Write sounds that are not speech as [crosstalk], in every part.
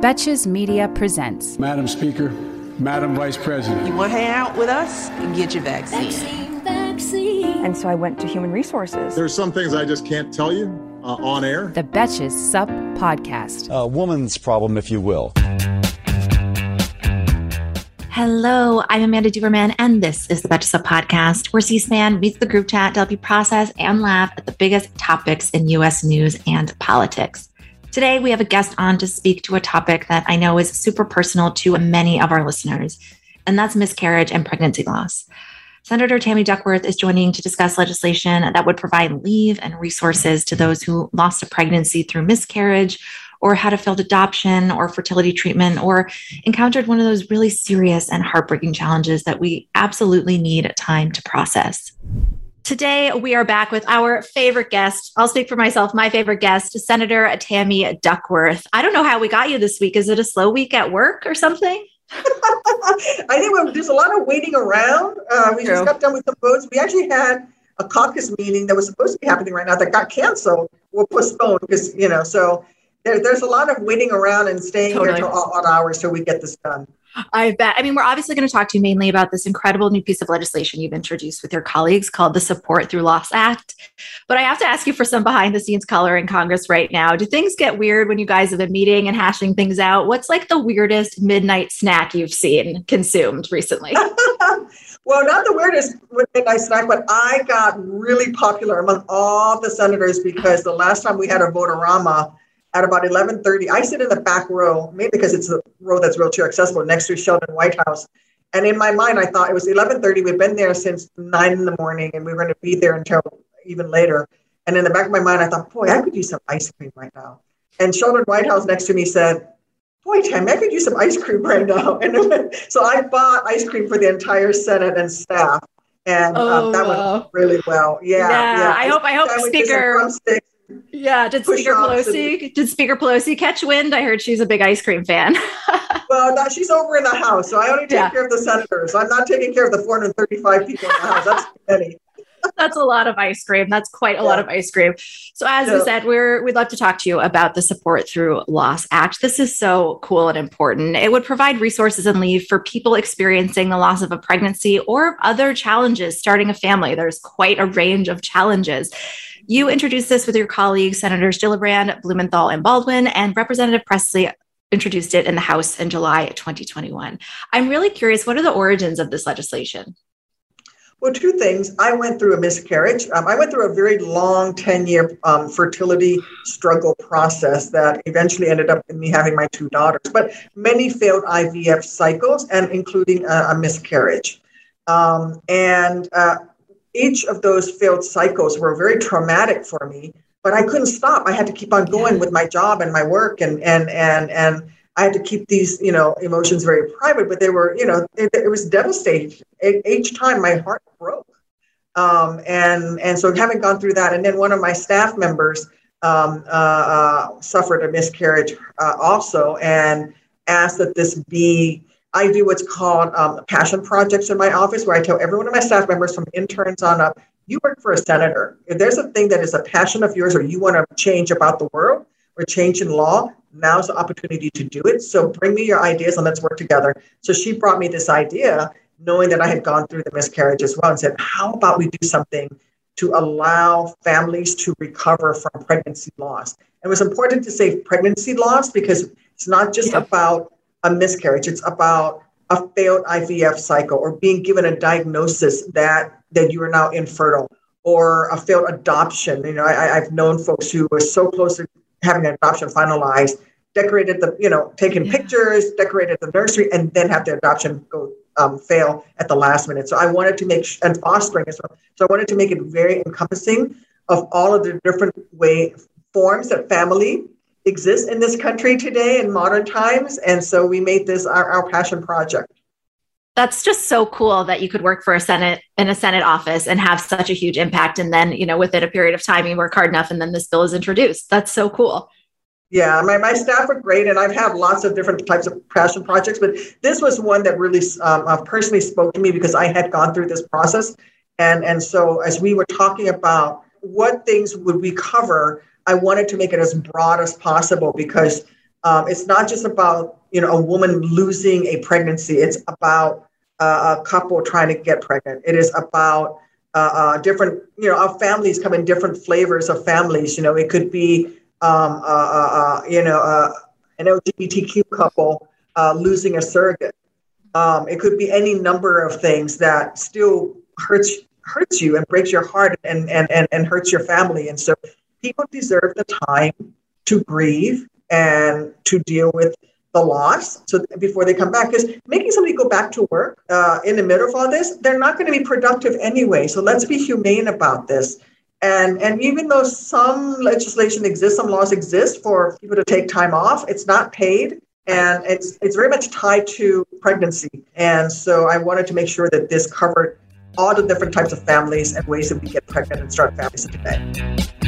Betches Media presents. Madam Speaker, Madam Vice President. You want to hang out with us and get your vaccine. Vaccine, vaccine. And so I went to human resources. There's some things I just can't tell you uh, on air. The Betches Sup Podcast. A woman's problem, if you will. Hello, I'm Amanda Duberman, and this is the Betches Sup Podcast, where C-SPAN meets the group chat to help you process and laugh at the biggest topics in U.S. news and politics. Today, we have a guest on to speak to a topic that I know is super personal to many of our listeners, and that's miscarriage and pregnancy loss. Senator Tammy Duckworth is joining to discuss legislation that would provide leave and resources to those who lost a pregnancy through miscarriage or had a failed adoption or fertility treatment or encountered one of those really serious and heartbreaking challenges that we absolutely need time to process. Today, we are back with our favorite guest. I'll speak for myself. My favorite guest, Senator Tammy Duckworth. I don't know how we got you this week. Is it a slow week at work or something? [laughs] I think there's a lot of waiting around. Uh, we True. just got done with the votes. We actually had a caucus meeting that was supposed to be happening right now that got canceled or postponed because, you know, so there, there's a lot of waiting around and staying totally. here till odd hours till we get this done. I bet. I mean, we're obviously going to talk to you mainly about this incredible new piece of legislation you've introduced with your colleagues called the Support Through Loss Act. But I have to ask you for some behind the scenes color in Congress right now. Do things get weird when you guys have been meeting and hashing things out? What's like the weirdest midnight snack you've seen consumed recently? [laughs] well, not the weirdest midnight snack, but I got really popular among all the senators because the last time we had a vote-a-rama, at about 11.30 i sit in the back row mainly because it's a row that's wheelchair accessible next to sheldon whitehouse. And in my mind i thought it was 11.30 we've been there since 9 in the morning and we were going to be there until even later. And in the back of my mind i thought boy i could use some ice cream right now. And sheldon whitehouse next to me said boy tim i could use some ice cream right now. [laughs] And [laughs] so i bought ice cream for the entire senate and staff and oh, um, that wow. went really well. Yeah yeah, yeah. i hope i hope speaker yeah. Did Speaker Pelosi did Speaker Pelosi catch wind? I heard she's a big ice cream fan. [laughs] well, no, she's over in the House, so I only take yeah. care of the senators. I'm not taking care of the 435 people in the House. That's many. [laughs] That's a lot of ice cream. That's quite a yeah. lot of ice cream. So, as. I said, we're we'd love to talk to you about the Support Through Loss Act. This is so cool and important. It would provide resources and leave for people experiencing the loss of a pregnancy or other challenges starting a family. There's quite a range of challenges. You introduced this with your colleagues, Senators Gillibrand, Blumenthal, and Baldwin, and Representative Presley introduced it in the House in July 2021. I'm really curious what are the origins of this legislation? Well, two things. I went through a miscarriage. Um, I went through a very long 10 year um, fertility struggle process that eventually ended up in me having my two daughters, but many failed IVF cycles and including a, a miscarriage. Um, and uh, each of those failed cycles were very traumatic for me but i couldn't stop i had to keep on going with my job and my work and and and and i had to keep these you know emotions very private but they were you know it, it was devastating each time my heart broke um, and and so having gone through that and then one of my staff members um, uh, uh, suffered a miscarriage uh, also and asked that this be I do what's called um, passion projects in my office, where I tell every one of my staff members, from interns on up, you work for a senator. If there's a thing that is a passion of yours, or you want to change about the world or change in law, now's the opportunity to do it. So bring me your ideas and let's work together. So she brought me this idea, knowing that I had gone through the miscarriage as well, and said, how about we do something to allow families to recover from pregnancy loss? And It was important to say pregnancy loss because it's not just yeah. about a miscarriage. It's about a failed IVF cycle or being given a diagnosis that that you are now infertile or a failed adoption. You know, I, I've known folks who were so close to having an adoption finalized, decorated the, you know, taking yeah. pictures, decorated the nursery, and then have the adoption go um, fail at the last minute. So I wanted to make and fostering as well. So I wanted to make it very encompassing of all of the different way forms that family exists in this country today in modern times. And so we made this our, our passion project that's just so cool that you could work for a senate in a senate office and have such a huge impact and then you know within a period of time you work hard enough and then this bill is introduced that's so cool yeah my, my staff are great and i've had lots of different types of passion projects but this was one that really um, uh, personally spoke to me because i had gone through this process and and so as we were talking about what things would we cover i wanted to make it as broad as possible because um, it's not just about you know a woman losing a pregnancy it's about uh, a couple trying to get pregnant. It is about uh, uh, different, you know, our families come in different flavors of families. You know, it could be, um, uh, uh, uh, you know, an LGBTQ couple losing a surrogate. Um, it could be any number of things that still hurts hurts you and breaks your heart and, and, and, and hurts your family. And so people deserve the time to grieve and to deal with the loss so before they come back because making somebody go back to work uh, in the middle of all this they're not going to be productive anyway so let's be humane about this and and even though some legislation exists some laws exist for people to take time off it's not paid. And it's it's very much tied to pregnancy. And so i wanted to make sure that this covered all the different types of families and ways that we get pregnant and start families today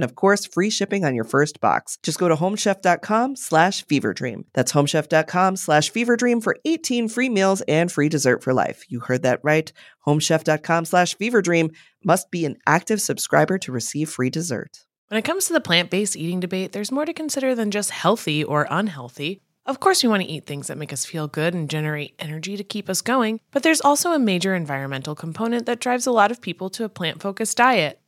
and of course free shipping on your first box. Just go to homechef.com slash feverdream. That's homechef.com slash feverdream for 18 free meals and free dessert for life. You heard that right. Homechef.com slash feverdream must be an active subscriber to receive free dessert. When it comes to the plant based eating debate, there's more to consider than just healthy or unhealthy. Of course, we want to eat things that make us feel good and generate energy to keep us going, but there's also a major environmental component that drives a lot of people to a plant focused diet.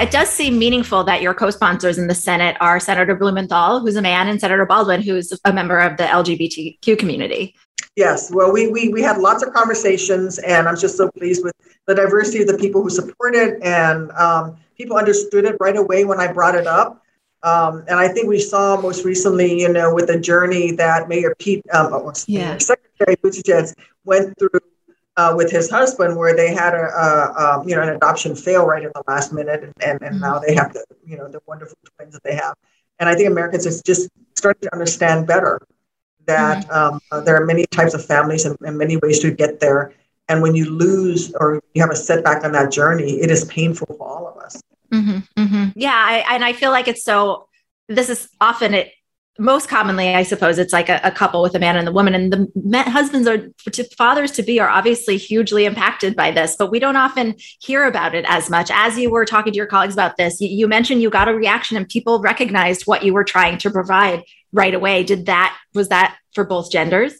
It does seem meaningful that your co sponsors in the Senate are Senator Blumenthal, who's a man, and Senator Baldwin, who's a member of the LGBTQ community. Yes, well, we, we, we had lots of conversations, and I'm just so pleased with the diversity of the people who support it, and um, people understood it right away when I brought it up. Um, and I think we saw most recently, you know, with the journey that Mayor Pete, um, Yeah. Secretary Buttigieg went through uh, with his husband, where they had a, a, um you know an adoption fail right at the last minute, and, and, and now they have the you know the wonderful twins that they have. And I think Americans is just starting to understand better that um, uh, there are many types of families and, and many ways to get there. And when you lose or you have a setback on that journey, it is painful for all of us. Mm-hmm, mm-hmm. Yeah, I, and I feel like it's so. This is often it. Most commonly, I suppose it's like a, a couple with a man and the woman, and the men, husbands or to fathers to be are obviously hugely impacted by this, but we don't often hear about it as much. As you were talking to your colleagues about this, you, you mentioned you got a reaction and people recognized what you were trying to provide right away. Did that was that for both genders?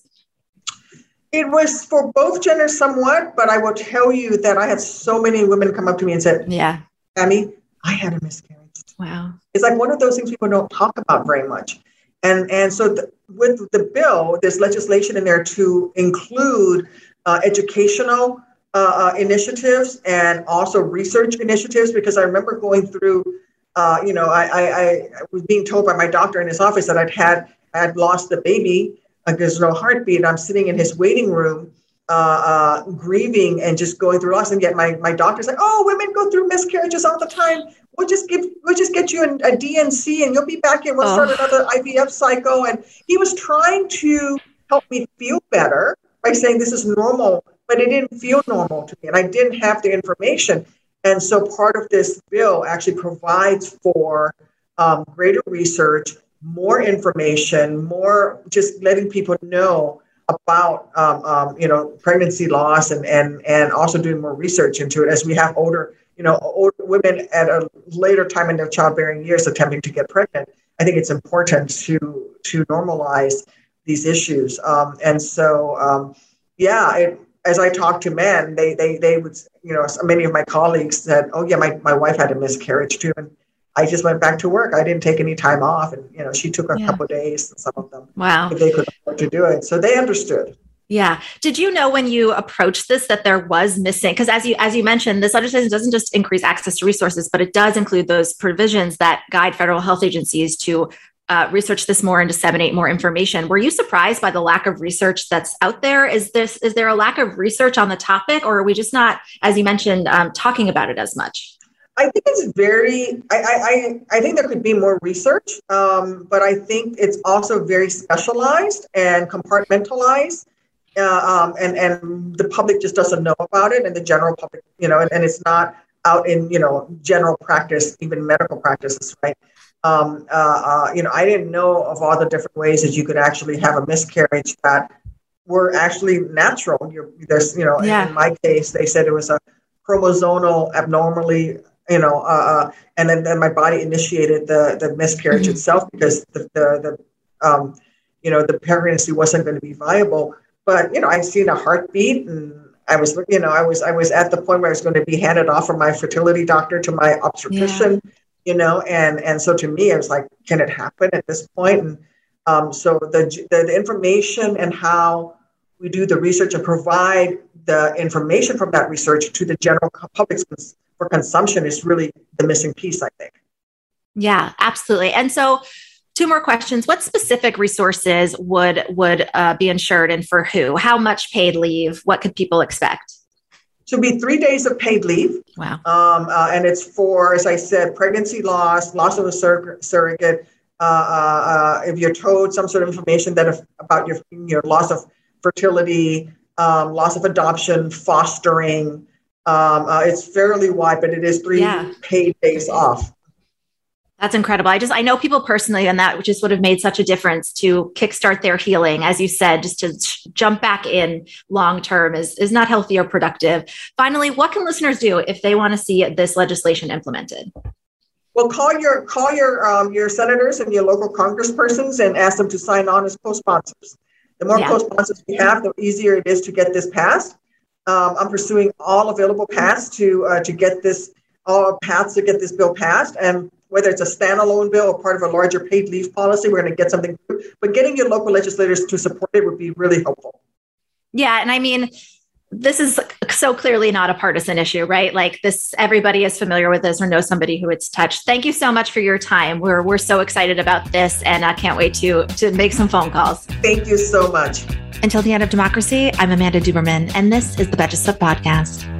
It was for both genders somewhat, but I will tell you that I had so many women come up to me and said, Yeah. Tammy, I had a miscarriage. Wow. It's like one of those things people don't talk about very much. And, and so the, with the bill, there's legislation in there to include uh, educational uh, uh, initiatives and also research initiatives because I remember going through, uh, you know, I, I, I was being told by my doctor in his office that I'd had I had lost the baby, like there's no heartbeat. I'm sitting in his waiting room, uh, uh, grieving and just going through loss. And yet my my doctor's like, oh, women go through miscarriages all the time. We'll just give we'll just get you a, a D&C and you'll be back here. We'll Oh. start another IVF cycle. And he was trying to help me feel better by saying this is normal, but it didn't feel normal to me, and I didn't have the information. And so part of this bill actually provides for um, greater research, more information, more just letting people know about um, um, you know pregnancy loss and and and also doing more research into it as we have older you know older women at a later time in their childbearing years attempting to get pregnant. I think it's important to to normalize these issues. Um, and so um, yeah, it, as I talk to men, they they they would you know many of my colleagues said, oh yeah, my my wife had a miscarriage too, and I just went back to work. I didn't take any time off, and you know she took a Yeah. couple of days. Some of them, Wow. if they could afford to do it, so they understood. Yeah. Did you know when you approached this that there was missing? Because as you as you mentioned, this legislation doesn't just increase access to resources, but it does include those provisions that guide federal health agencies to uh, research this more and disseminate more information. Were you surprised by the lack of research that's out there? Is this is there a lack of research on the topic, or are we just not, as you mentioned, um, talking about it as much? I think it's very. I I, I, think there could be more research, um, but I think it's also very specialized and compartmentalized, uh, um, and and the public just doesn't know about it, and the general public, you know, and, and it's not out in you know general practice, even medical practices, right? Um, uh, uh, you know, I didn't know of all the different ways that you could actually have a miscarriage that were actually natural. You're, there's, you know, yeah. in my case, they said it was a chromosomal abnormally, you know, uh, uh, and then, then my body initiated the the miscarriage mm-hmm. itself because the the, the um, you know the pregnancy wasn't going to be viable. But you know, I've seen a heartbeat and I was, you know, I was, I was at the point where I was going to be handed off from my fertility doctor to my obstetrician, yeah. you know, and and so to me, I was like, can it happen at this point? And um, so the, the the information and how we do the research and provide the information from that research to the general public for consumption is really the missing piece, I think. Yeah, absolutely. And so two more questions. What specific resources would would uh, be insured and for who? How much paid leave? What could people expect? To be three days of paid leave. Wow. Um, uh, and it's for as i said pregnancy loss loss of a sur- surrogate uh, uh, uh if you're told some sort of information that if, about your your loss of fertility um, loss of adoption fostering um, uh, it's fairly wide but it is three yeah. paid days off that's incredible. I just I know people personally, and that just would have made such a difference to kickstart their healing. As you said, just to jump back in long term is is not healthy or productive. Finally, what can listeners do if they want to see this legislation implemented? Well, call your call your um, your senators and your local congresspersons and ask them to sign on as co-sponsors. The more yeah. co-sponsors we have, the easier it is to get this passed. Um, I'm pursuing all available paths to uh, to get this all paths to get this bill passed and whether it's a standalone bill or part of a larger paid leave policy, we're going to get something. But getting your local legislators to support it would be really helpful. Yeah. And I mean, this is so clearly not a partisan issue, right? Like this, everybody is familiar with this or knows somebody who it's touched. Thank you so much for your time. We're we're so excited about this, and I can't wait to to make some phone calls. Thank you so much. Until the end of democracy, I'm Amanda Duberman, and this is the Betches Sup Podcast.